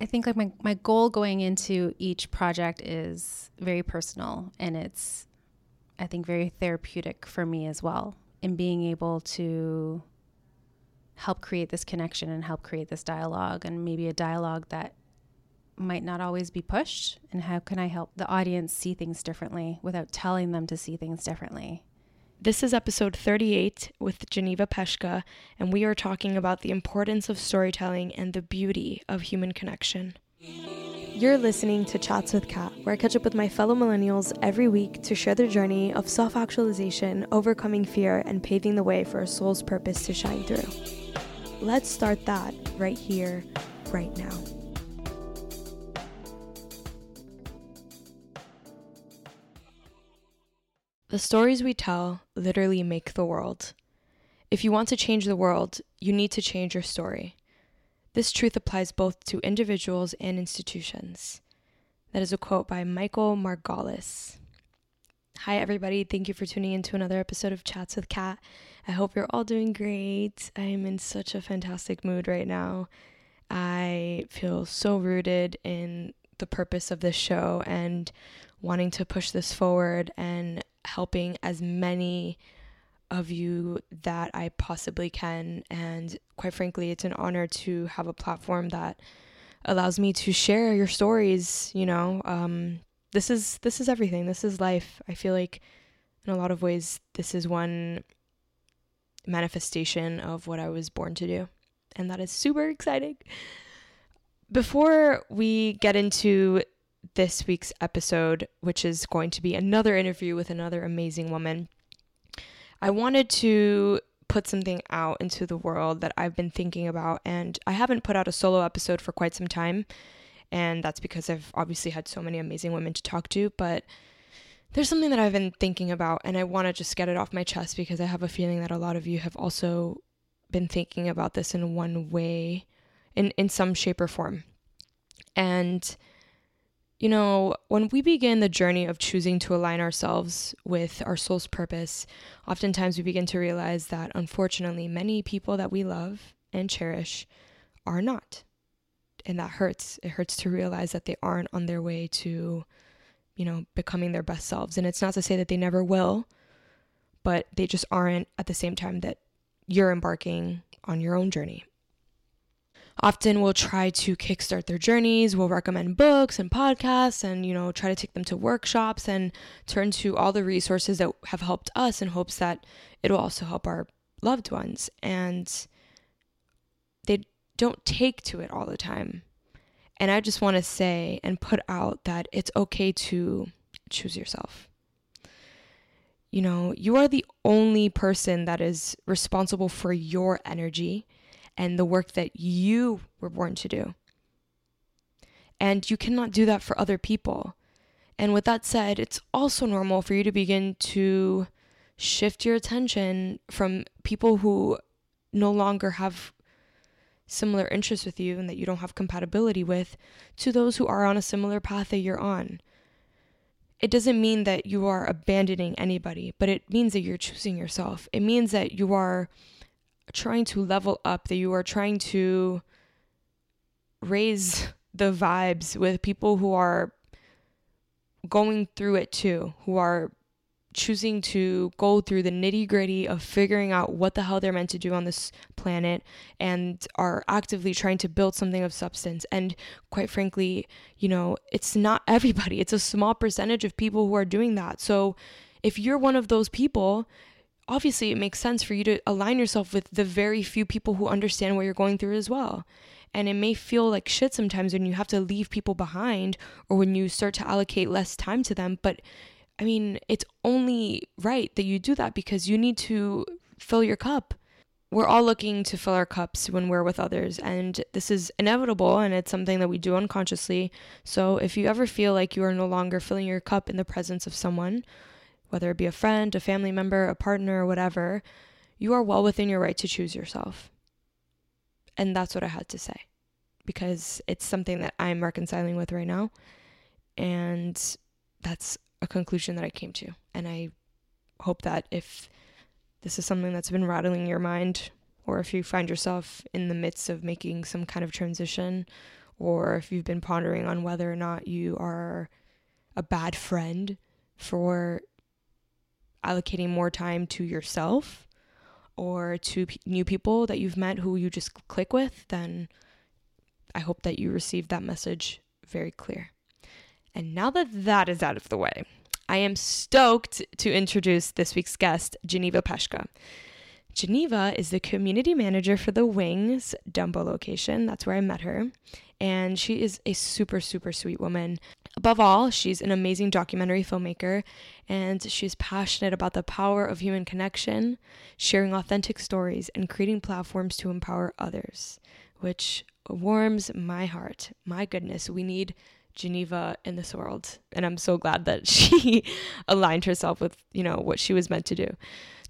I think like my, my goal going into each project is very personal and it's I think very therapeutic for me as well in being able to help create this connection and help create this dialogue and maybe a dialogue that might not always be pushed and how can I help the audience see things differently without telling them to see things differently. This is episode 38 with Geneva Peshka, and we are talking about the importance of storytelling and the beauty of human connection. You're listening to Chats with Kat, where I catch up with my fellow millennials every week to share their journey of self actualization, overcoming fear, and paving the way for a soul's purpose to shine through. Let's start that right here, right now. The stories we tell literally make the world. If you want to change the world, you need to change your story. This truth applies both to individuals and institutions. That is a quote by Michael Margolis. Hi, everybody. Thank you for tuning in to another episode of Chats with Kat. I hope you're all doing great. I am in such a fantastic mood right now. I feel so rooted in the purpose of this show and wanting to push this forward and helping as many of you that I possibly can. And quite frankly, it's an honor to have a platform that allows me to share your stories. You know, um, this is this is everything. This is life. I feel like, in a lot of ways, this is one manifestation of what I was born to do, and that is super exciting. Before we get into this week's episode, which is going to be another interview with another amazing woman. I wanted to put something out into the world that I've been thinking about, and I haven't put out a solo episode for quite some time, and that's because I've obviously had so many amazing women to talk to, but there's something that I've been thinking about, and I want to just get it off my chest because I have a feeling that a lot of you have also been thinking about this in one way, in, in some shape or form. And you know, when we begin the journey of choosing to align ourselves with our soul's purpose, oftentimes we begin to realize that unfortunately, many people that we love and cherish are not. And that hurts. It hurts to realize that they aren't on their way to, you know, becoming their best selves. And it's not to say that they never will, but they just aren't at the same time that you're embarking on your own journey often will try to kickstart their journeys. We'll recommend books and podcasts and you know try to take them to workshops and turn to all the resources that have helped us in hopes that it'll also help our loved ones. And they don't take to it all the time. And i just want to say and put out that it's okay to choose yourself. You know you are the only person that is responsible for your energy and the work that you were born to do. And you cannot do that for other people. And with that said, it's also normal for you to begin to shift your attention from people who no longer have similar interests with you and that you don't have compatibility with to those who are on a similar path that you're on. It doesn't mean that you are abandoning anybody, but it means that you're choosing yourself. It means that you are trying to level up, that you are trying to raise the vibes with people who are going through it too, who are choosing to go through the nitty gritty of figuring out what the hell they're meant to do on this planet and are actively trying to build something of substance. And quite frankly, you know, it's not everybody, it's a small percentage of people who are doing that. So if you're one of those people, obviously it makes sense for you to align yourself with the very few people who understand what you're going through as well. And it may feel like shit sometimes when you have to leave people behind or when you start to allocate less time to them. But I mean, it's only right that you do that because you need to fill your cup. We're all looking to fill our cups when we're with others, and this is inevitable and it's something that we do unconsciously. So, if you ever feel like you are no longer filling your cup in the presence of someone, whether it be a friend, a family member, a partner, or whatever, you are well within your right to choose yourself. And that's what I had to say because it's something that I'm reconciling with right now. And that's a conclusion that I came to. And I hope that if this is something that's been rattling your mind, or if you find yourself in the midst of making some kind of transition, or if you've been pondering on whether or not you are a bad friend for allocating more time to yourself or to p- new people that you've met who you just click with, then I hope that you received that message very clear. And now that that is out of the way, I am stoked to introduce this week's guest, Geneva Peshka. Geneva is the community manager for the Wings Dumbo location. That's where I met her. And she is a super, super sweet woman. Above all, she's an amazing documentary filmmaker and she's passionate about the power of human connection, sharing authentic stories, and creating platforms to empower others, which warms my heart. My goodness, we need Geneva in this world. And I'm so glad that she aligned herself with, you know, what she was meant to do.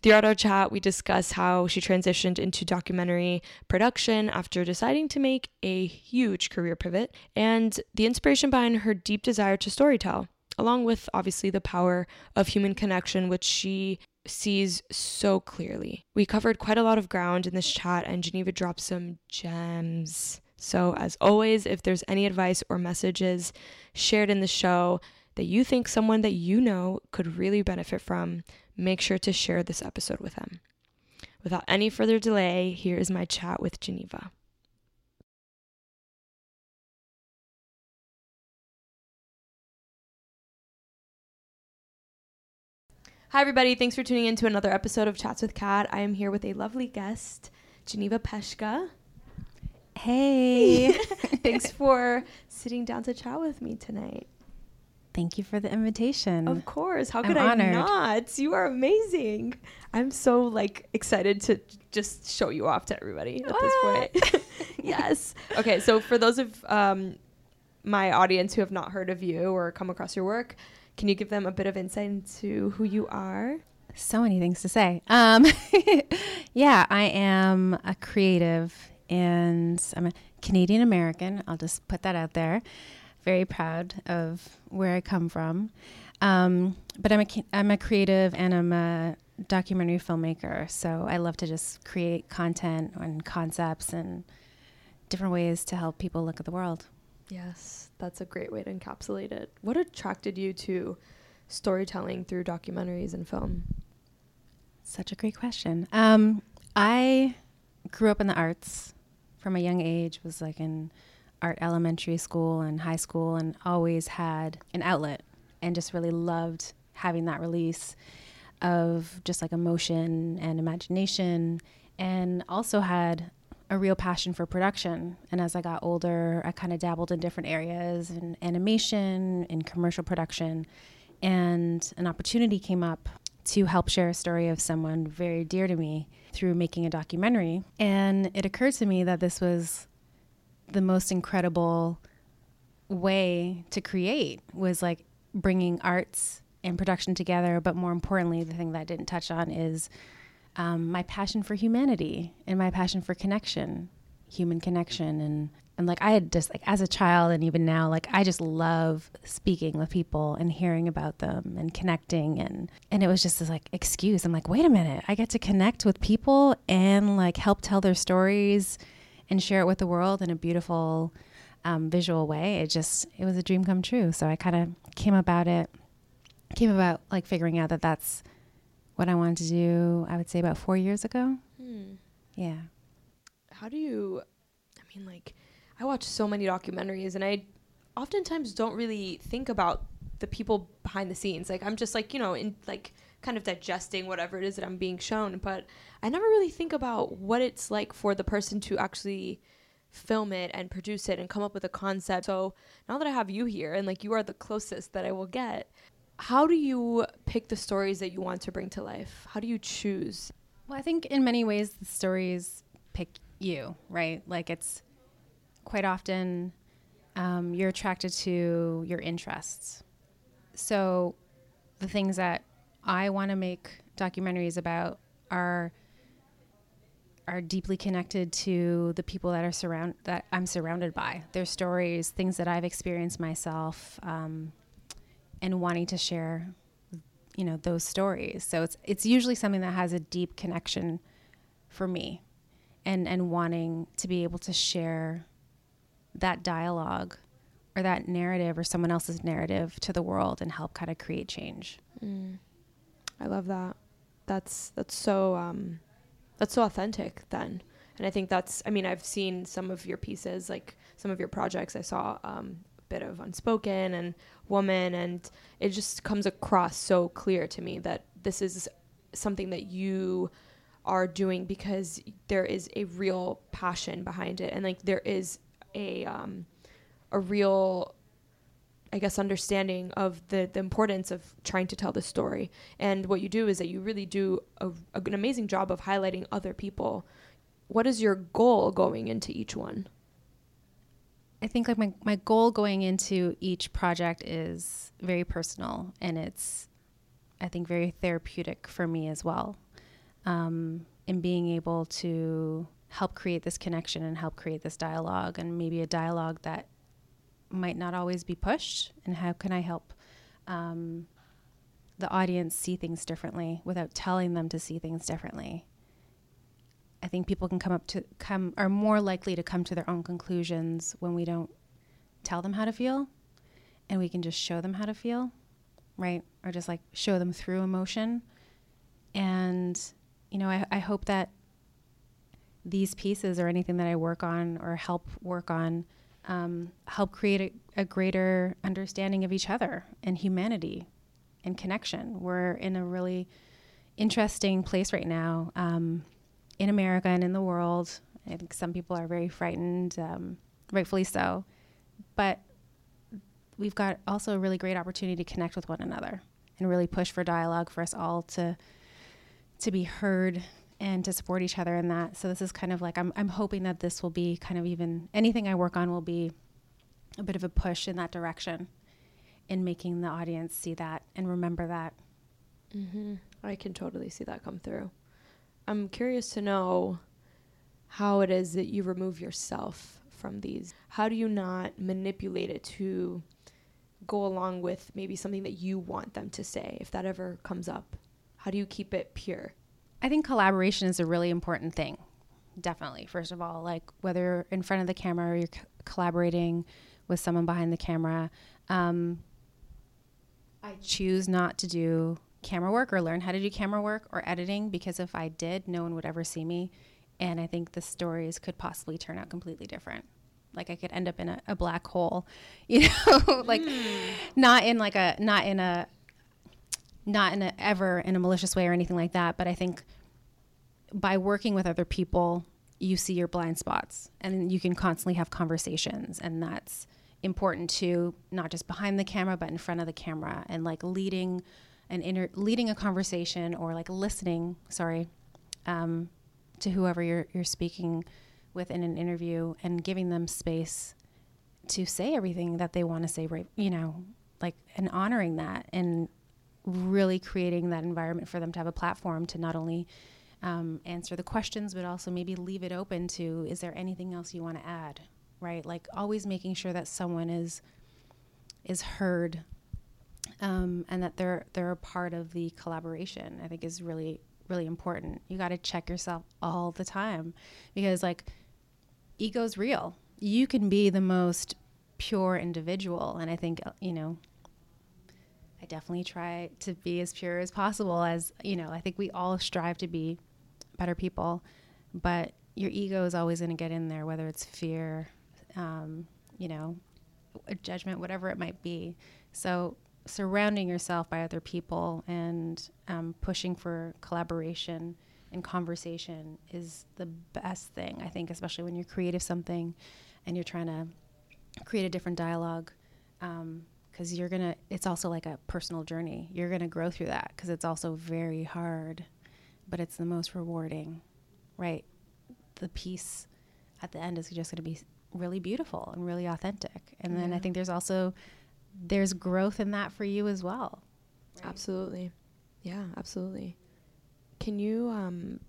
Throughout our chat, we discuss how she transitioned into documentary production after deciding to make a huge career pivot and the inspiration behind her deep desire to storytell, along with obviously the power of human connection, which she sees so clearly. We covered quite a lot of ground in this chat, and Geneva dropped some gems. So, as always, if there's any advice or messages shared in the show that you think someone that you know could really benefit from, make sure to share this episode with them. Without any further delay, here is my chat with Geneva. Hi, everybody. Thanks for tuning in to another episode of Chats with Kat. I am here with a lovely guest, Geneva Peshka. Hey. Thanks for sitting down to chat with me tonight. Thank you for the invitation. Of course. How I'm could I honored. not? You are amazing. I'm so like excited to just show you off to everybody at this point. yes. Okay, so for those of um, my audience who have not heard of you or come across your work, can you give them a bit of insight into who you are? So many things to say. Um, yeah, I am a creative and I'm a Canadian American. I'll just put that out there. Very proud of where I come from. Um, but I'm a, I'm a creative and I'm a documentary filmmaker. So I love to just create content and concepts and different ways to help people look at the world. Yes, that's a great way to encapsulate it. What attracted you to storytelling through documentaries and film? Such a great question. Um, I grew up in the arts from a young age, was like in art elementary school and high school, and always had an outlet and just really loved having that release of just like emotion and imagination, and also had a real passion for production. And as I got older, I kind of dabbled in different areas in animation, in commercial production, and an opportunity came up to help share a story of someone very dear to me through making a documentary. And it occurred to me that this was the most incredible way to create was like bringing arts and production together. But more importantly, the thing that I didn't touch on is um, my passion for humanity and my passion for connection, human connection, and and like I had just like as a child and even now, like I just love speaking with people and hearing about them and connecting and and it was just this like excuse. I'm like, wait a minute, I get to connect with people and like help tell their stories and share it with the world in a beautiful um, visual way. It just it was a dream come true. So I kind of came about it, came about like figuring out that that's what I wanted to do. I would say about four years ago. Yeah. How do you, I mean, like, I watch so many documentaries and I oftentimes don't really think about the people behind the scenes. Like, I'm just like, you know, in like kind of digesting whatever it is that I'm being shown, but I never really think about what it's like for the person to actually film it and produce it and come up with a concept. So now that I have you here and like you are the closest that I will get, how do you pick the stories that you want to bring to life? How do you choose? Well, I think in many ways the stories pick you, right? Like it's quite often um, you're attracted to your interests. So the things that I want to make documentaries about are are deeply connected to the people that are surround that I'm surrounded by. Their stories, things that I've experienced myself, um, and wanting to share, you know, those stories. So it's it's usually something that has a deep connection for me, and and wanting to be able to share that dialogue or that narrative or someone else's narrative to the world and help kind of create change. Mm. I love that. That's that's so um, that's so authentic then. And I think that's I mean I've seen some of your pieces like some of your projects I saw um, a bit of unspoken and woman and it just comes across so clear to me that this is something that you are doing because there is a real passion behind it and like there is a um, a real I guess understanding of the the importance of trying to tell the story. And what you do is that you really do a, a, an amazing job of highlighting other people. What is your goal going into each one? I think like my, my goal going into each project is very personal and it's I think very therapeutic for me as well. Um, in being able to help create this connection and help create this dialogue and maybe a dialogue that might not always be pushed? And how can i help um, the audience see things differently without telling them to see things differently? I think people can come up to come are more likely to come to their own conclusions when we don't tell them how to feel and we can just show them how to feel right? Or just like show them through emotion. And you know I, I hope that these pieces or anything that i work on or help work on um, help create a, a, greater understanding of each other and humanity and connection. We're in a really interesting place right now um, in America and in the world. I think some people are very frightened, um, rightfully so. But we've got also a really great opportunity to connect with one another and really push for dialogue for us all to to be heard and to support each other in that. So this is kind of like I'm I'm hoping that this will be kind of even anything I work on will be a bit of a push in that direction in making the audience see that and remember that. Mm-hmm. I can totally see that come through. I'm curious to know how it is that you remove yourself from these. How do you not manipulate it to go along with maybe something that you want them to say if that ever comes up? How do you keep it pure? I think collaboration is a really important thing. Definitely. First of all, like whether in front of the camera or you're c- collaborating with someone behind the camera. Um, I choose not to do camera work or learn how to do camera work or editing because if I did, no one would ever see me. And I think the stories could possibly turn out completely different. Like I could end up in a, a black hole, you know, like mm. not in like a, not in a, not in a, ever in a malicious way or anything like that. But I think by working with other people, you see your blind spots and you can constantly have conversations. And that's important too, not just behind the camera, but in front of the camera and like leading an inner, leading a conversation or like listening, sorry, um, to whoever you're, you're speaking with in an interview and giving them space to say everything that they want to say, right? You know, like, and honoring that and really creating that environment for them to have a platform to not only um, answer the questions, but also maybe leave it open to is there anything else you want to add, right? Like always making sure that someone is is heard um, and that they're they're a part of the collaboration. I think is really really important. You got to check yourself all the time because like ego's real. You can be the most pure individual, and I think you know I definitely try to be as pure as possible as, you know, I think we all strive to be better people, but your ego is always going to get in there, whether it's fear, um, you know, judgment, whatever it might be. So surrounding yourself by other people and um, pushing for collaboration and conversation is the best thing, I think, especially when you're creative something and you're trying to create a different dialogue. Um, because you're gonna it's also like a personal journey you're gonna grow through that because it's also very hard but it's the most rewarding right? The piece at the end is just going to be really beautiful and really authentic. And yeah. then i think there's also there's growth in that for you as well. Right? absolutely. Yeah absolutely. Can you um,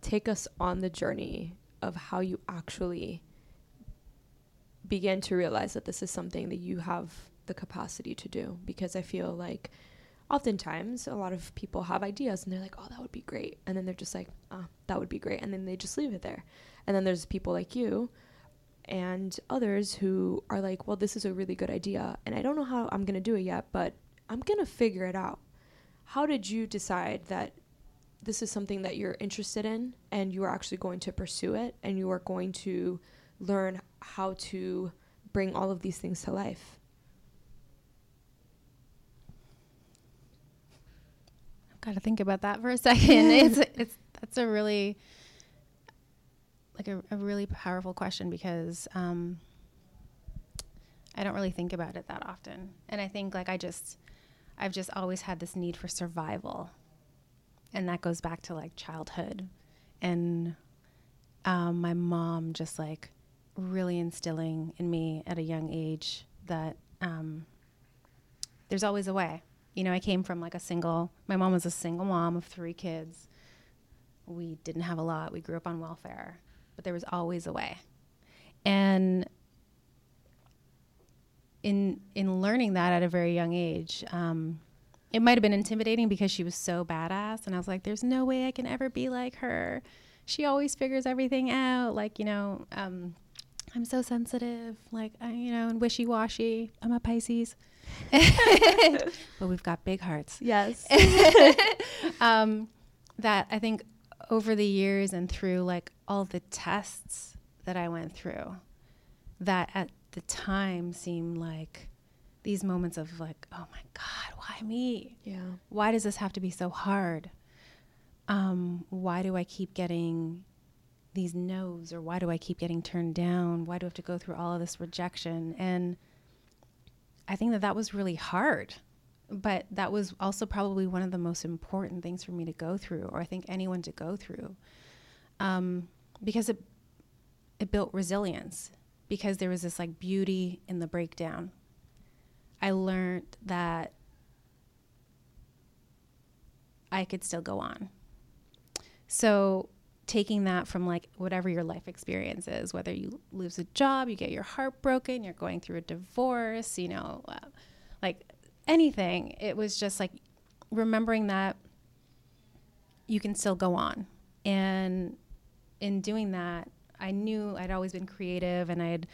take us on the journey of how you actually begin to realize that this is something that you have the capacity to do? Because I feel like oftentimes a lot of people have ideas and they're like, oh, that would be great. And then they're just like, oh, that would be great. And then they just leave it there. And then there's people like you and others who are like, well, this is a really good idea, and I don't know how I'm going to do it yet, but I'm going to figure it out. How did you decide that this is something that you're interested in and you are actually going to pursue it and you are going to learn how to bring all of these things to life? Got to think about that for a second. it's it's that's a really like a, a really powerful question because um, I don't really think about it that often, and I think like I just I've just always had this need for survival, and that goes back to like childhood, and um, my mom just like really instilling in me at a young age that um, there's always a way. You know, I came from like a single, my mom was a single mom of three kids. We didn't have a lot. We grew up on welfare, but there was always a way. And in in learning that at a very young age, um, it might have been intimidating because she was so badass, and I was like, "There's no way I can ever be like her. She always figures everything out." Like you know, um, I'm so sensitive, like I, you know, and wishy washy. I'm a Pisces, but we've got big hearts. Yes. um, that I think over the years and through like all the tests that I went through, that at the time seemed like these moments of like, oh my God, why me? Yeah. Why does this have to be so hard? Um, why do I keep getting these no's or why do I keep getting turned down? Why do I have to go through all of this rejection? And I think that that was really hard. But that was also probably one of the most important things for me to go through, or I think anyone to go through, um, because it it built resilience. Because there was this like beauty in the breakdown. I learned that I could still go on. So taking that from like whatever your life experience is, whether you lose a job, you get your heart broken, you're going through a divorce, you know, uh, like anything, it was just like remembering that you can still go on. And in doing that, I knew I'd always been creative and I'd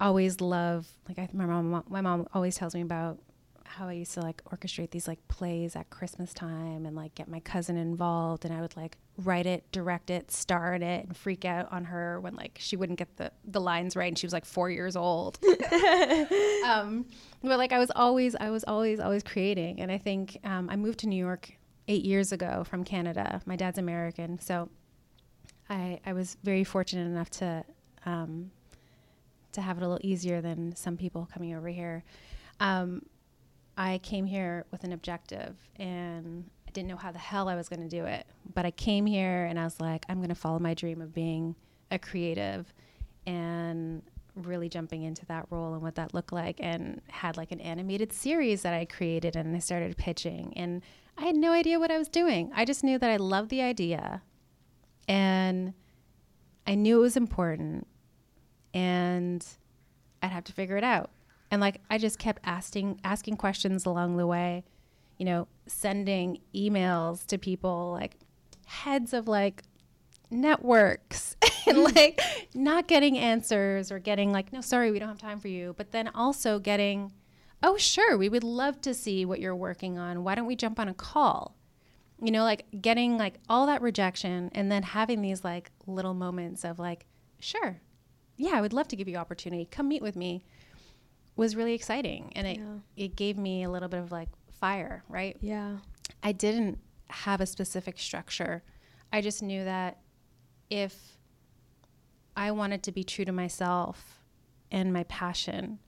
always love like I, my mom my mom always tells me about how I used to like orchestrate these like plays at Christmas time and like get my cousin involved and I would like write it, direct it, star in it, and freak out on her when like she wouldn't get the the lines right and she was like four years old. um, but like I was always I was always always creating and I think um, I moved to New York eight years ago from Canada. My dad's American, so I I was very fortunate enough to um, to have it a little easier than some people coming over here. Um, I came here with an objective and I didn't know how the hell I was going to do it. But I came here and I was like, I'm going to follow my dream of being a creative and really jumping into that role and what that looked like and had like an animated series that I created and I started pitching and I had no idea what I was doing. I just knew that I loved the idea and I knew it was important and I'd have to figure it out and like I just kept asking asking questions along the way, you know, sending emails to people like heads of like networks and mm. like not getting answers or getting like no sorry we don't have time for you. But then also getting oh sure we would love to see what you're working on. Why don't we jump on a call? You know like getting like all that rejection and then having these like little moments of like sure. Yeah i would love to give you opportunity. Come meet with me was really exciting and it yeah. it gave me a little bit of like fire, right? Yeah. I didn't have a specific structure. I just knew that if I wanted to be true to myself and my passion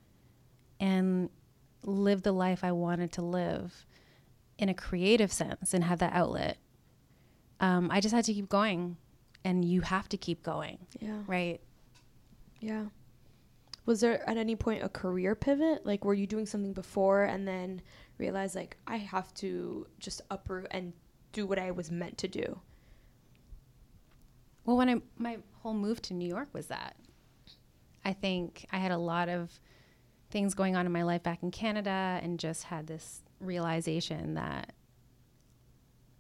and live the life I wanted to live in a creative sense and have that outlet, um, I just had to keep going. And you have to keep going. Yeah. Right. Yeah. Was there at any point a career pivot? Like, were you doing something before and then realized, like, I have to just uproot and do what I was meant to do? Well, when I my whole move to New York was that. I think I had a lot of things going on in my life back in Canada and just had this realization that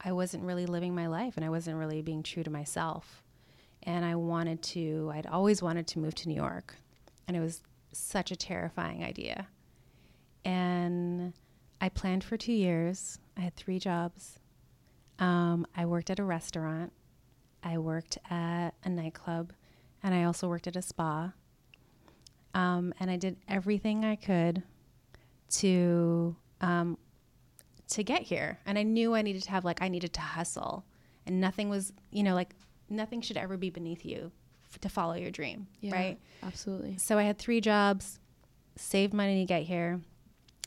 I wasn't really living my life and I wasn't really being true to myself. And I wanted to, I'd always wanted to move to New York and it was such a terrifying idea. And I planned for two years. I had three jobs. Um, I worked at a restaurant. I worked at a nightclub, and I also worked at a spa. Um, and I did everything I could to um, to get here. And I knew I needed to have like I needed to hustle, and nothing was you know like nothing should ever be beneath you to follow your dream, Yeah, right? Absolutely. So I had three jobs, saved money to get here,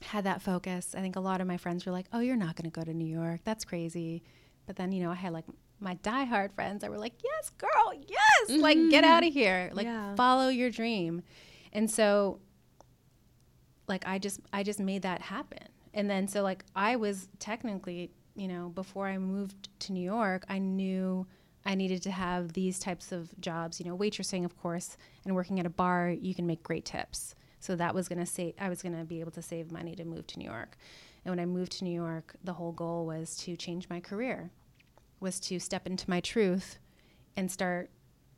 had that focus. I think a lot of my friends were like, "Oh, you're not going to go to New York. That's crazy." But then, you know, I had like my diehard friends that were like, "Yes, girl, yes, like get mm-hmm. out of here, like Yeah. follow your dream." And so like I just I just made that happen. And then so like I was technically, you know, before I moved to New York, I knew I needed to have these types of jobs, you know, waitressing of course, and working at a bar, you can make great tips. So that was going to say I was going to be able to save money to move to New York. And when I moved to New York, the whole goal was to change my career, was to step into my truth and start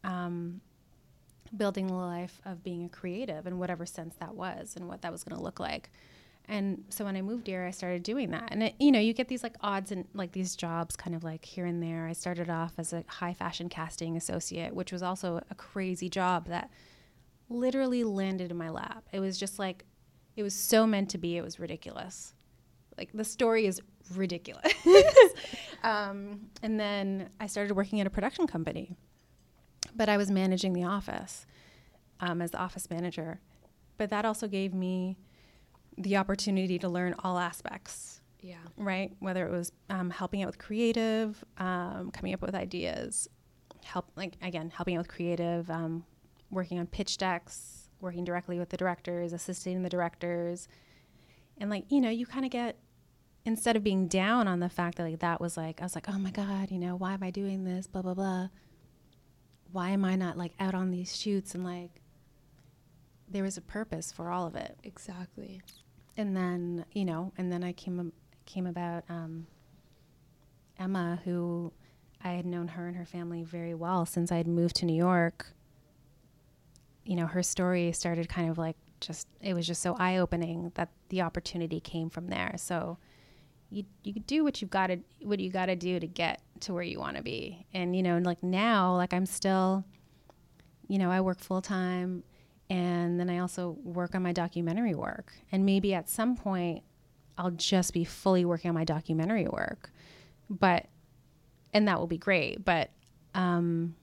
um, building the life of being a creative in whatever sense that was and what that was going to look like. And so when I moved here, I started doing that. And it, you know, you get these like odds and like these jobs kind of like here and there. I started off as a high fashion casting associate, which was also a crazy job that literally landed in my lap. It was just like it was so meant to be. It was ridiculous. Like the story is ridiculous. um, and then I started working at a production company, but I was managing the office um, as the office manager. But that also gave me the opportunity to learn all aspects, Yeah. right? Whether it was um, helping out with creative, um, coming up with ideas, help like again helping out with creative, um, working on pitch decks, working directly with the directors, assisting the directors, and like you know you kind of get instead of being down on the fact that like that was like I was like oh my god you know why am I doing this blah blah blah why am I not like out on these shoots and like there was a purpose for all of it Exactly. And then you know and then i came came about um, emma who i had known her and her family very well since i had moved to new york. You know her story started kind of like just it was just so eye-opening that the opportunity came from there. So you you do what you've got to what you got to do to get to where you want to be. And you know like now like i'm still you know i work full time and then I also work on my documentary work. And maybe at some point, I'll just be fully working on my documentary work. But, and that will be great. But, um,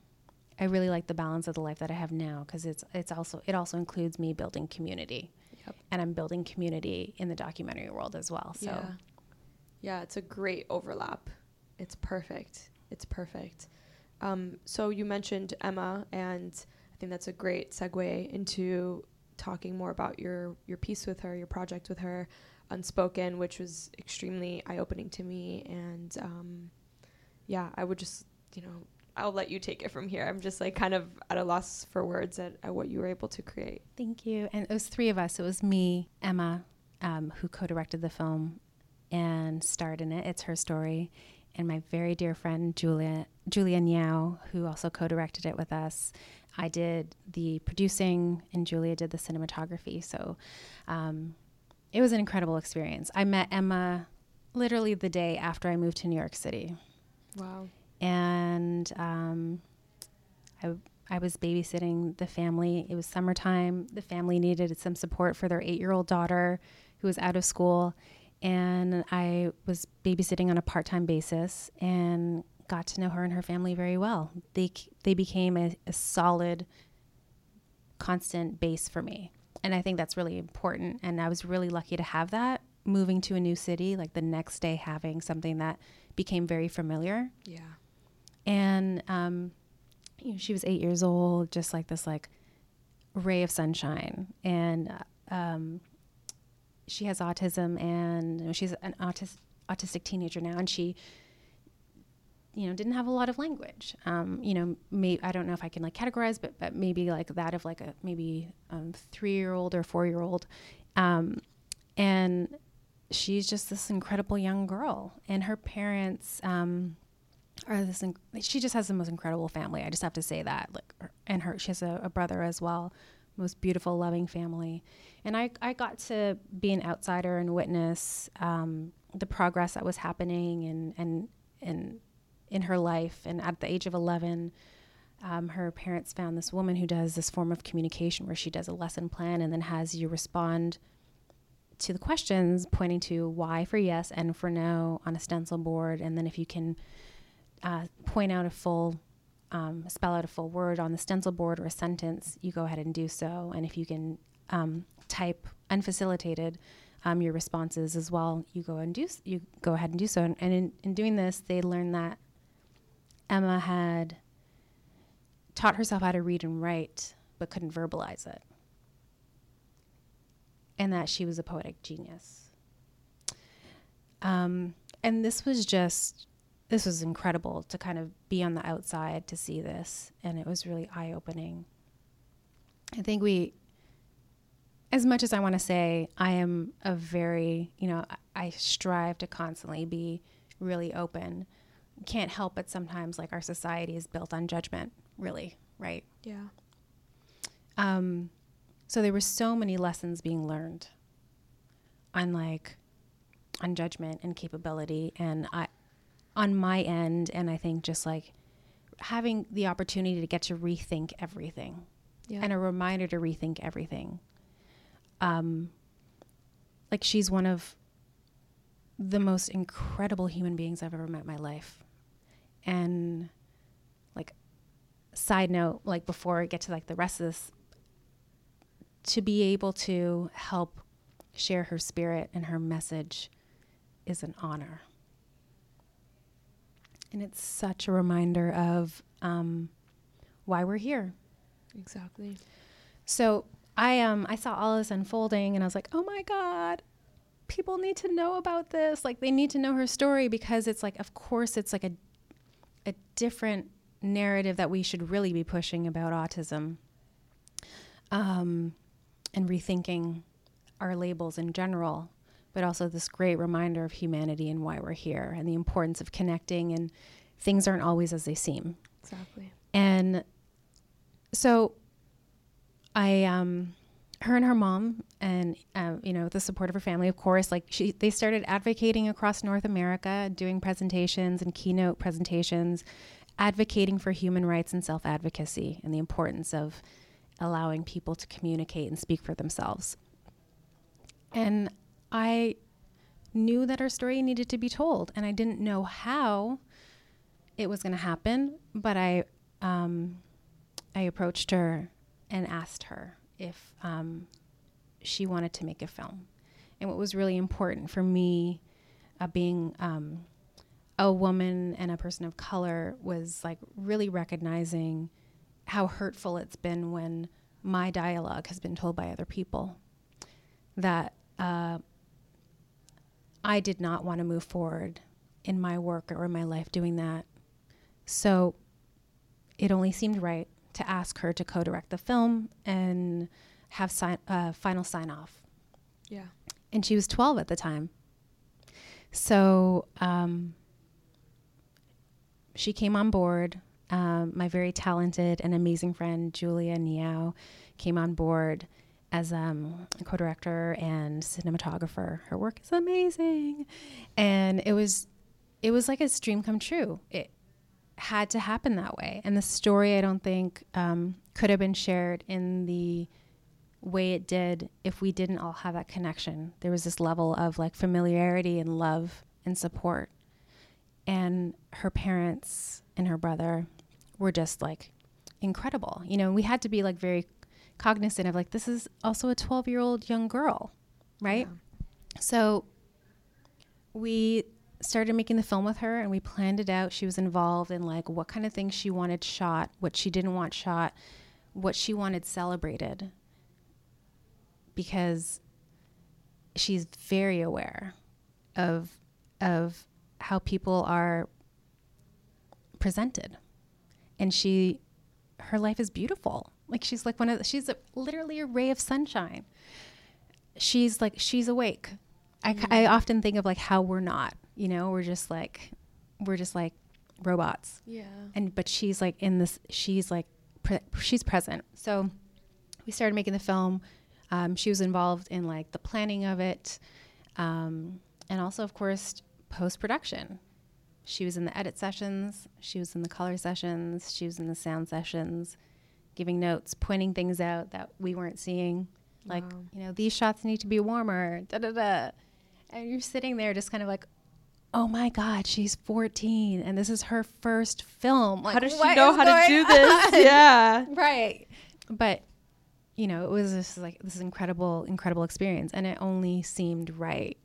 I really like the balance of the life that I have now because it's it's also it also includes me building community, Yep. and I'm building community in the documentary world as well. So Yeah. Yeah, it's a great overlap. It's perfect. It's perfect. Um, so you mentioned Emma, and think that's a great segue into talking more about your your piece with her, your project with her, Unspoken, which was extremely eye opening to me. And um, yeah, I would just you know I'll let you take it from here. I'm just like kind of at a loss for words at, at what you were able to create. Thank you. And it was three of us. It was me, Emma, um, who co-directed the film and starred in it. It's her story, and my very dear friend Julia Julia Niao, who also co-directed it with us. I did the producing, and Julia did the cinematography. So um, it was an incredible experience. I met Emma literally the day after I moved to New York City Wow. and um, I, I was babysitting the family. It was summertime. The family needed some support for their eight year old daughter who was out of school. And I was babysitting on a part time basis and got to know her and her family very well. They, they became a, a solid, constant base for me. And I think that's really important. And I was really lucky to have that moving to a new city, like the next day having something that became very familiar Yeah. and um, you know, she was eight years old, just like this like ray of sunshine. And uh, um, she has autism, and you know, she's an autis- autistic teenager now, and she, you know, didn't have a lot of language. Um, you know, may, I don't know if I can like categorize, but but maybe like that of like a maybe um, three year old or four year old, um, and she's just this incredible young girl, and her parents. Um, are this inc- she just has the most incredible family i just have to say that like and her she has a, a brother as well most beautiful, loving family. And I, I got to be an outsider and witness um, the progress that was happening and, and, and in her life. And at the age of 11, um, her parents found this woman who does this form of communication where she does a lesson plan and then has you respond to the questions pointing to Y for yes and for no on a stencil board. And then if you can uh, point out a full, um, spell out a full word on the stencil board or a sentence, you go ahead and do so. And if you can um, type unfacilitated um, your responses as well, you go and do you go ahead and do so. And, and in, in doing this, they learn that Emma had taught herself how to read and write, but couldn't verbalize it and that she was a poetic genius. Um, and this was just, this was incredible to kind of be on the outside to see this. And it was really eye opening. I think we, as much as I want to say, I am a very, you know, I, I strive to constantly be really open. Can't help but sometimes, like, our society is built on judgment, really, right? Yeah. Um, so there were so many lessons being learned on like on judgment and capability and I on my end and I think just like having the opportunity to get to rethink everything Yeah. and a reminder to rethink everything. Um, like she's one of the most incredible human beings I've ever met in my life. And like side note, like before I get to like the rest of this, to be able to help share her spirit and her message is an honor. And it's such a reminder of um, why we're here. exactly. So I um I saw all this unfolding and I was like, oh my God, people need to know about this. Like they need to know her story because it's like of course it's like a a different narrative that we should really be pushing about autism. Um and rethinking our labels in general, but also this great reminder of humanity and why we're here and the importance of connecting and things aren't always as they seem. Exactly. And so I, um, her and her mom, and uh, you know, the support of her family, of course, like she, they started advocating across North America, doing presentations and keynote presentations, advocating for human rights and self advocacy and the importance of allowing people to communicate and speak for themselves. And I knew that her story needed to be told, and I didn't know how it was going to happen, but I, um, I approached her and asked her if um, she wanted to make a film. And what was really important for me, uh, being um, a woman and a person of color, was like really recognizing how hurtful it's been when my dialogue has been told by other people. That uh, I did not want to move forward in my work or in my life doing that. So it only seemed right to ask her to co-direct the film and have sign, uh, final sign off. Yeah. And she was 12 at the time. So um, she came on board. Um, my very talented and amazing friend Julia Niao came on board as um, a co-director and cinematographer. Her work is amazing, and it was it was like a dream come true. It had to happen that way, and the story I don't think um, could have been shared in the way it did if we didn't all have that connection. There was this level of like familiarity and love and support, and her parents and her brother were just like incredible. You know, we had to be like very cognizant of like this is also a 12 year old young girl, right? Yeah. So we started making the film with her and we planned it out. She was involved in like what kind of things she wanted shot, what she didn't want shot, what she wanted celebrated. Because she's very aware of of how people are presented. And she her life is beautiful. Like she's like one of the, she's a, literally a ray of sunshine. She's like she's awake. I, Mm-hmm. I often think of like how we're not, you know, we're just like we're just like robots. Yeah. And but she's like in this she's like pre- she's present. So we started making the film. Um, she was involved in like the planning of it, um, and also, of course, post production. She was in the edit sessions. She was in the color sessions. She was in the sound sessions, giving notes, pointing things out that we weren't seeing. Like, Wow. you know, these shots need to be warmer. Da da da. And you're sitting there, just kind of like, oh my god, she's 14, and this is her first film. Like, how does she know how to do this? on? Yeah. right but you know it was just like this incredible incredible experience and it only seemed right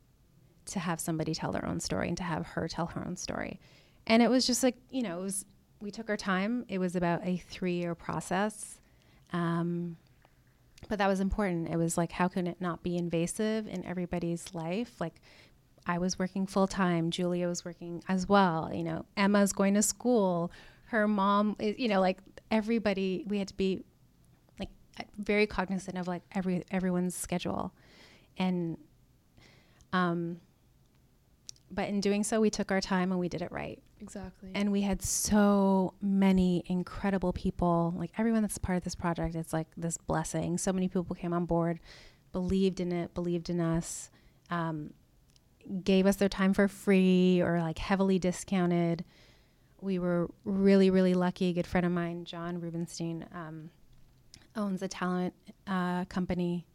to have somebody tell their own story and to have her tell her own story and it was just like you know it was we took our time it was about a three year process um, but that was important it was like how can it not be invasive in everybody's life like i was working full time julia was working as well you know emma's going to school. Her mom is you know like everybody we had to be like very cognizant of like every everyone's schedule. And um but in doing so we took our time and we did it right. Exactly. and we had so many incredible people like everyone that's part of this project it's like this blessing. So many people came on board believed in it believed in us. Um, gave us their time for free or like heavily discounted. We were really really lucky. A good friend of mine john rubenstein um, owns a talent uh, company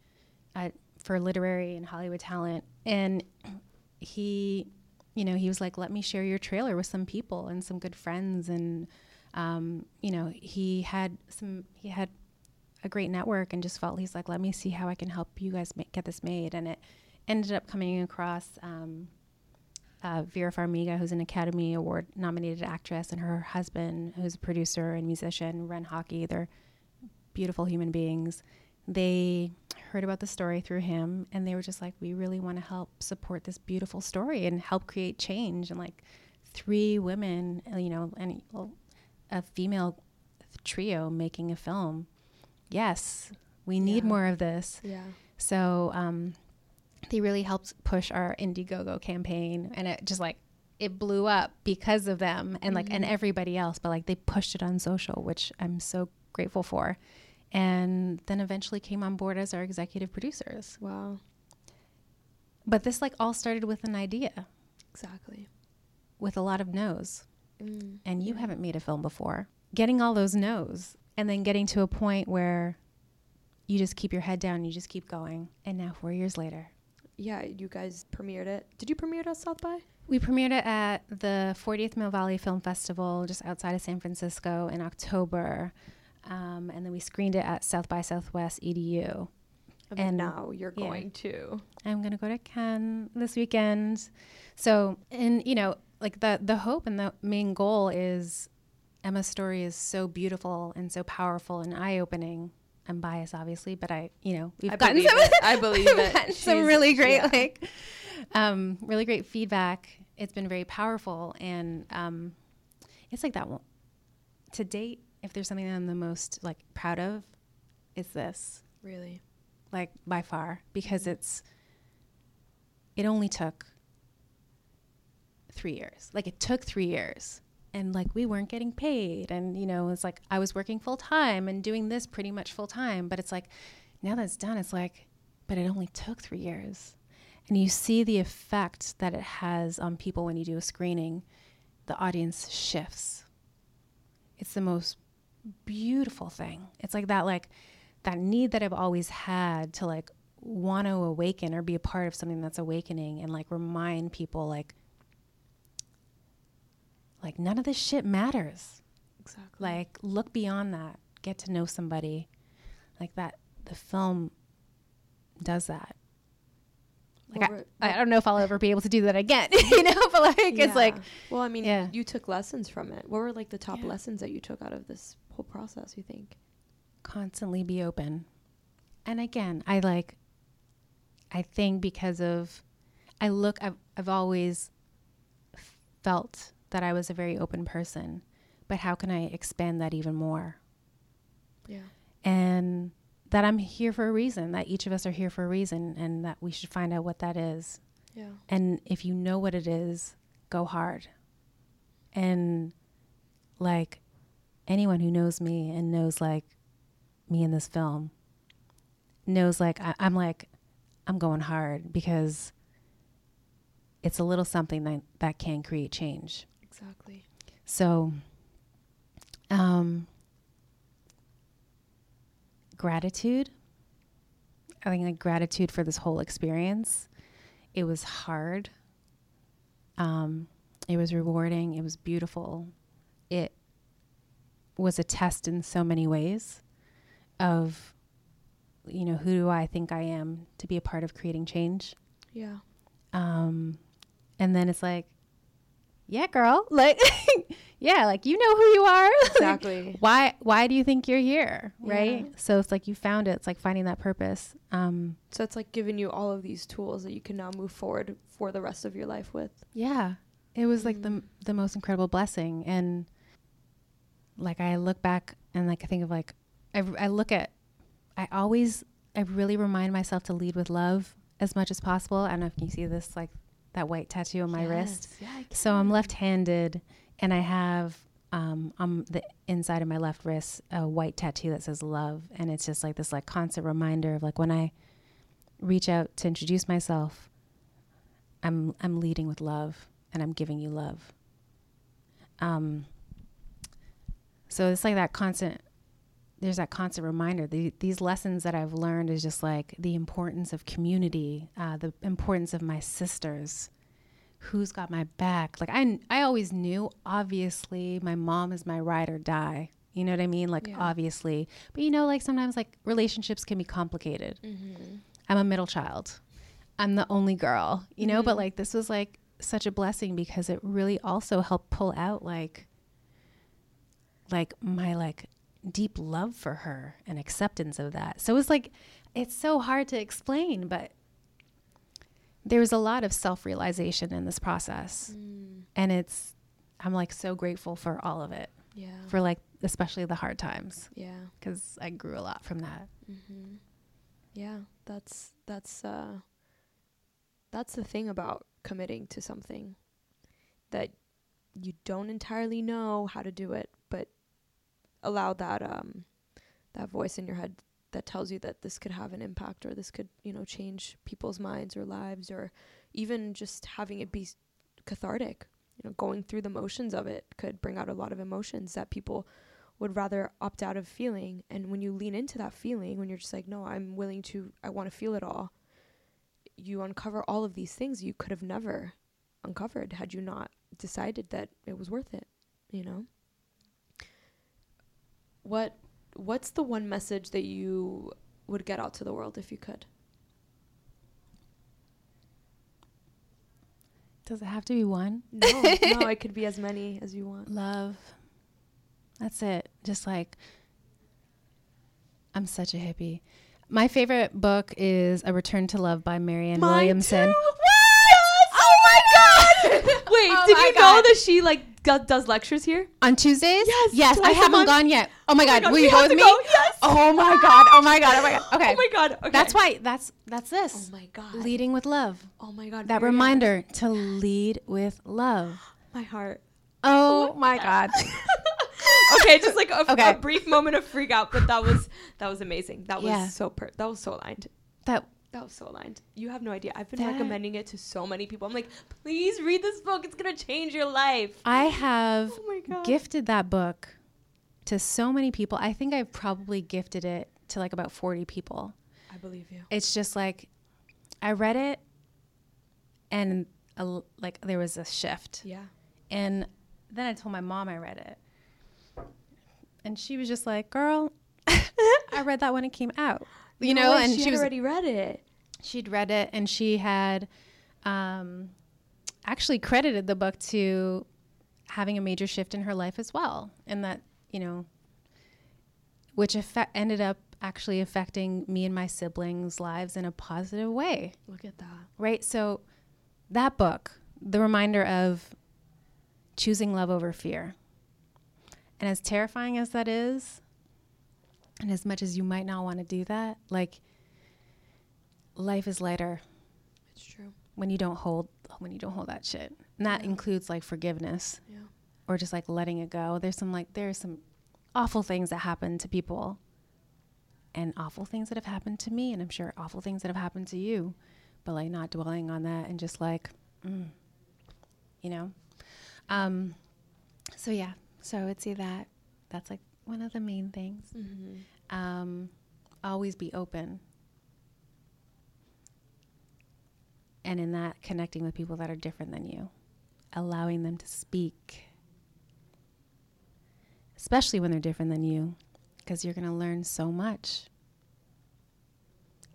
uh, for literary and hollywood talent. And he you know he was like let me share your trailer with some people and some good friends. And um, you know he had some he had a great network and just felt he's like let me see how i can help you guys make, get this made. And it ended up coming across um, uh, Vera Farmiga, who's an Academy Award nominated actress, and her husband, who's a producer and musician, Renn Hawkey. They're beautiful human beings. They heard about the story through him, and they were just like, "We really want to help support this beautiful story and help create change." And like three women, uh, you know, and well, a female trio making a film. Yes, we need Yeah. more of this. yeah. So um, they really helped push our Indiegogo campaign, and it just like it blew up because of them and like and Mhm. everybody else. But like they pushed it on social, which I'm so grateful for. And then eventually came on board as our executive producers. Wow. But this like all started with an idea, Exactly. with a lot of no's. Mm. And you Yeah. haven't made a film before. Getting all those no's and then getting to a point where you just keep your head down, and you just keep going. And now four years later, Yeah, you guys premiered it. Did you premiere it at South by? We premiered it at the 40th Mill Valley Film Festival just outside of San Francisco in October. Um, and then we screened it at South by Southwest EDU. And, And- now you're yeah. going to. I'm going to go to Cannes this weekend. So, and you know, like the, the hope and the main goal is Emma's story is so beautiful and so powerful and eye opening. I'm biased, obviously, but I, you know, we've I gotten believe some, it. I believe we've it. some really great, yeah. like, um, really great feedback. It's been very powerful, and um, it's like that one. To date, if there's something I'm the most like proud of, it's this, Really. like by far, because Mhm. it's. It only took three years. Like it took three years. And like we weren't getting paid. And, you know, it's like I was working full time and doing this pretty much full time. But it's like now that it's done, it's like, but it only took three years. And you see the effect that it has on people when you do a screening. The audience shifts. It's the most beautiful thing. It's like that, like that need that I've always had to like want to awaken or be a part of something that's awakening and like remind people like like none of this shit matters. Exactly. Like look beyond that. Get to know somebody. Like that the film does that. Like What I, I don't know if I'll ever be able to do that again, you know, but like it's like well, I mean, Yeah. you took lessons from it. What were like the top Yeah. lessons that you took out of this whole process? You think? constantly be open. And again, I like I think because of I look I've I've always felt that I was a very open person, but how can I expand that even more? Yeah. And that I'm here for a reason, that each of us are here for a reason and that we should find out what that is. Yeah. And if you know what it is, go hard. And like anyone who knows me and knows like me in this film, knows like I, I'm like I'm going hard because it's a little something that that can create change. Exactly. So, um, gratitude. I think like gratitude for this whole experience. It was hard. Um, it was rewarding. It was beautiful. It was a test in so many ways of, you know, who do I think I am to be a part of creating change? Yeah. Um, and then it's like, yeah, girl, like, yeah, like you know who you are. Exactly. why? Why do you think you're here? Right. Yeah. So it's like you found it. It's like finding that purpose. Um, so it's like giving you all of these tools that you can now move forward for the rest of your life with. yeah, it was like Mhm. the the most incredible blessing, and like I look back and like I think of like I I look at I always I really remind myself to lead with love as much as possible. I don't know if you see this like that white tattoo on my wrist. Yeah. So I'm left-handed, and I have um, on the inside of my left wrist a white tattoo that says "love," and it's just like this like constant reminder of like when I reach out to introduce myself, I'm I'm leading with love, and I'm giving you love. Um. So it's like that constant. There's that constant reminder. The, these lessons that I've learned is just like the importance of community, uh, the importance of my sisters, who's got my back. Like I, I always knew. Obviously, my mom is my ride or die. You know what I mean? Like Yeah. obviously, but you know, like sometimes like relationships can be complicated. Mhm. I'm a middle child. I'm the only girl. You know, but Mhm. like this was like such a blessing because it really also helped pull out like, like my like deep love for her and acceptance of that. So it's like, it's so hard to explain, but there was a lot of self realization in this process. Mm. And it's, I'm like so grateful for all of it, Yeah. for like, especially the hard times, yeah. because I grew a lot from that. Mm-hmm. Yeah, that's that's uh that's the thing about committing to something that you don't entirely know how to do it, allow that um that voice in your head that tells you that this could have an impact or this could, you know, change people's minds or lives or even just having it be cathartic. You know, going through the motions of it could bring out a lot of emotions that people would rather opt out of feeling. And when you lean into that feeling, when you're just like, no, I'm willing to, I want to feel it all, you uncover all of these things you could have never uncovered had you not decided that it was worth it, you know? What what's the one message that you would get out to the world if you could? Does it have to be one? No, no, it could be as many as you want. Love. That's it. Just like I'm such a hippie. My favorite book is A Return to Love by Marianne Williamson. Oh my god! Wait, Oh did you God. know that she like does lectures here? On Tuesdays? Yes, Yes, I haven't month. gone yet. Oh, oh my god, God, will you go with me? go, yes. Oh my god. Oh my god. Oh my god. Oh okay. Oh my god. Okay. That's why that's that's this. Oh my god. Leading with love. Oh my god. That reminder to lead with love. My heart. Oh, oh my god. okay, just like a, Okay. a brief moment of freak out, but that was that was amazing. That was Yeah. so per- that was so aligned. That That was so aligned. You have no idea. I've been That- recommending it to so many people. I'm like, please read this book. It's gonna change your life. I have Oh gifted that book to so many people. I think I've probably gifted it to like about 40 people. I believe you. It's just like I read it and a like there was a shift. Yeah. And then I told my mom I read it. And she was just like, "Girl, I read that when it came out." You No know, and she, she, had was already read it. she'd read it and she had um, actually credited the book to having a major shift in her life as well and that you know which affe- ended up actually affecting me and my siblings lives in a positive way Look at that. right so that book the reminder of choosing love over fear and as terrifying as that is and as much as you might not want to do that like life is lighter It's true. when you don't hold when you don't hold that shit and that Yeah. includes like forgiveness Yeah. or just like letting it go there's some like there's some awful things that happen to people and awful things that have happened to me, and I'm sure awful things that have happened to you, but like not dwelling on that and just like, mm, you know. Um, so yeah, so I would say that that's like one of the main things. Mm-hmm. Um, always be open. And in that, connecting with people that are different than you, allowing them to speak, especially when they're different than you, because you're going to learn so much.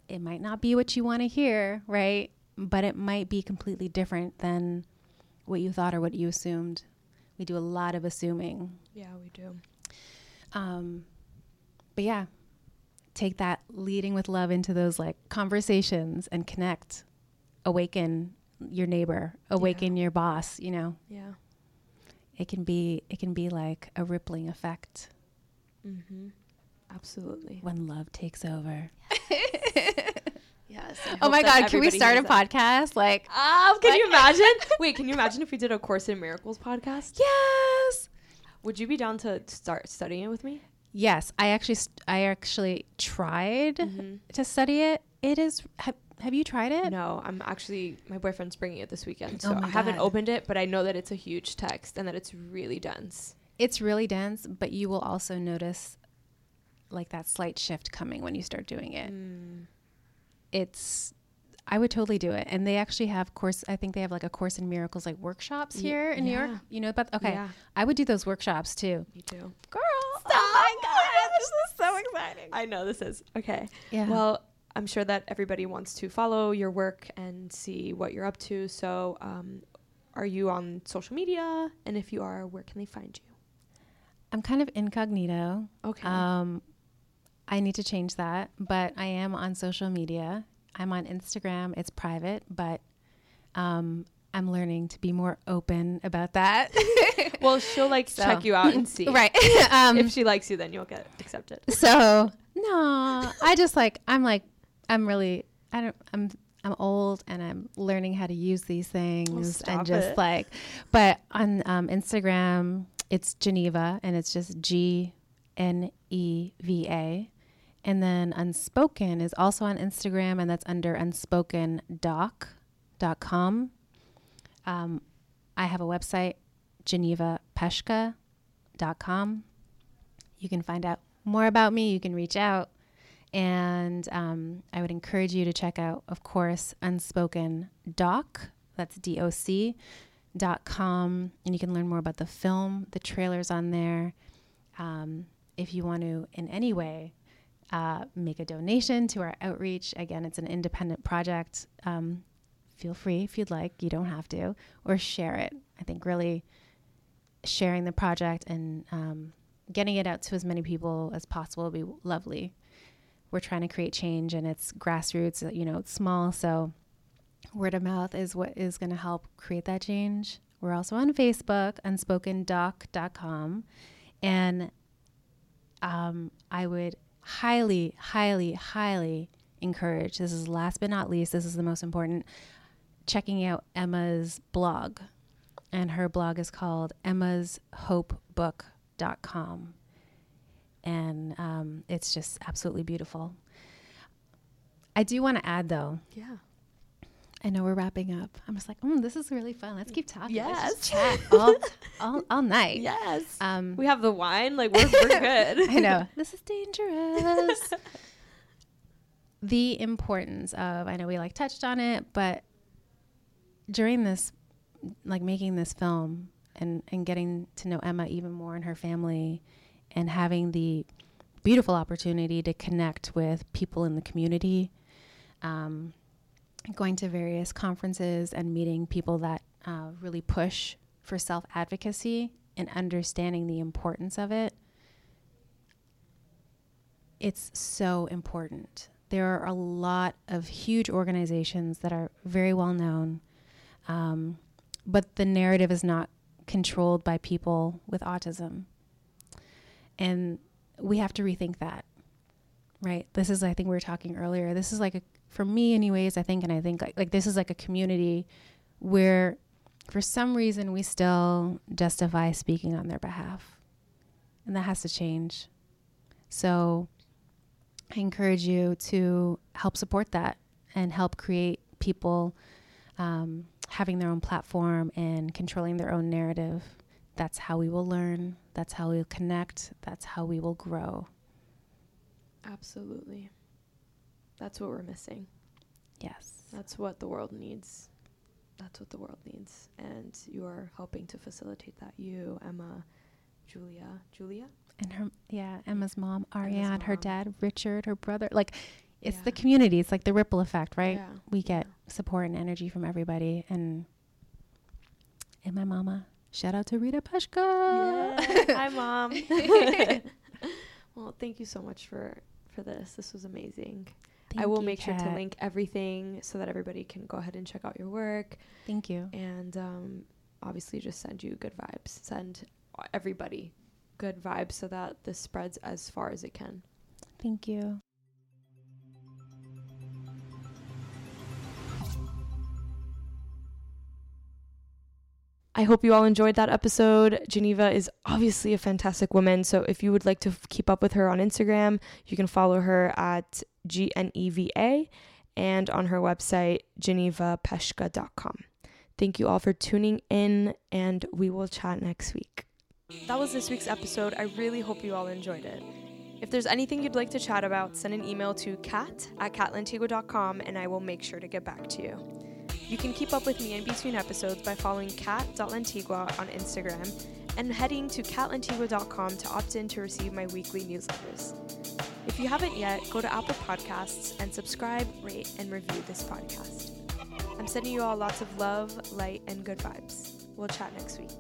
It might not be what you want to hear, right? But it might be completely different than what you thought or what you assumed. We do a lot of assuming. Yeah, we do. Um, but yeah, take that leading with love into those like conversations and connect, awaken your neighbor, awaken your boss, you know. Yeah. It can be it can be like a rippling effect Mm-hmm. Absolutely. when love takes over. Yes. Oh my god, can we start a podcast? Like Um, can Like- you imagine? Wait, can you imagine if we did a Course in Miracles podcast? Yes. Would you be down to start studying it with me? Yes, I actually st- I actually tried mm-hmm. to study it. It is have, have you tried it? No, I'm actually my boyfriend's bringing it this weekend, Oh so my I haven't opened it, but I know that it's a huge text and that it's really dense. It's really dense, but you will also notice like that slight shift coming when you start doing it. Mm. It's I would totally do it. And they actually have course I think they have like a course in miracles like workshops Ye- here in New York. You know about okay. Yeah. I would do those workshops too. Me too. Girl. Oh my god, this is so exciting. I know this is okay. Yeah. Well, I'm sure that everybody wants to follow your work and see what you're up to. So, um, are you on social media? And if you are, where can they find you? I'm kind of incognito. Okay. Um, I need to change that, but I am on social media. I'm on Instagram. It's private, but um, I'm learning to be more open about that. well, she'll like So- check you out and see. right. um, If she likes you, then you'll get accepted. so no, I just like I'm like I'm really I don't I'm I'm old and I'm learning how to use these things and just it. like but on um, Instagram it's Geneva and it's just G N E V A and then unspoken is also on Instagram and that's under unspokendoc.com um, I have a website genevapeshka.com you can find out more about me. You can reach out. And um, I would encourage you to check out, of course, Unspoken Doc. That's D O C dot com. And you can learn more about the film, the trailers on there. Um, if you want to, in any way, uh, make a donation to our outreach, again, it's an independent project. Um, feel free if you'd like, you don't have to, or share it. I think really sharing the project and um, getting it out to as many people as possible would be lovely. We're trying to create change and it's grassroots, you know, it's small. So word of mouth is what is going to help create that change. We're also on Facebook, unspokendoc.com. And um, I would highly, highly, highly encourage this is last but not least, this is the most important, checking out Emma's blog. And her blog is called Emma's Hope Book com and um, it's just absolutely beautiful i do want to add though Yeah. I know we're wrapping up i'm just like mm, this is really fun let's keep talking Yes. chat all, all, all night Yes. um, we have the wine. Like we're, we're good. i know this is dangerous the importance of i know we like touched on it but during this like making this film and and getting to know Emma even more and her family and having the beautiful opportunity to connect with people in the community um, going to various conferences and meeting people that uh, really push for self advocacy and understanding the importance of it it's so important there are a lot of huge organizations that are very well known um, but the narrative is not controlled by people with autism. And we have to rethink that, right? This is, I think we were talking earlier. This is like, a, for me, anyways, I think, and I think like, like this is like a community where for some reason we still justify speaking on their behalf. And that has to change. So I encourage you to help support that and help create people um, having their own platform and controlling their own narrative. That's how we will learn. That's how we'll connect. That's how we will grow. Absolutely. That's what we're missing. Yes. That's what the world needs. That's what the world needs. And you are helping to facilitate that. You, Emma, Julia. Julia? And her, yeah, Emma's mom, Emma's Ariane, her mom. dad, Richard, her brother. Like, it's the community. It's like the ripple effect, right? Yeah. We get yeah. support and energy from everybody. And and my mama. Shout out to Rita Peshka. Yeah. Hi, mom. well, thank you so much for for this. This was amazing. I will you, make sure to link everything so that everybody can go ahead and check out your work Thank you. and um, obviously just send you good vibes. Send everybody good vibes so that this spreads as far as it can. Thank you. I hope you all enjoyed that episode. Geneva is obviously a fantastic woman. So if you would like to keep up with her on Instagram, you can follow her at GNEVA and on her website, genevapeshka.com. Thank you all for tuning in, and we will chat next week. That was this week's episode. I really hope you all enjoyed it. If there's anything you'd like to chat about, send an email to cat at catlantigua.com and I will make sure to get back to you. You can keep up with me in between episodes by following cat.lantigua on Instagram and heading to catlantigua.com to opt in to receive my weekly newsletters. If you haven't yet, go to Apple Podcasts and subscribe, rate, and review this podcast. I'm sending you all lots of love, light, and good vibes. We'll chat next week.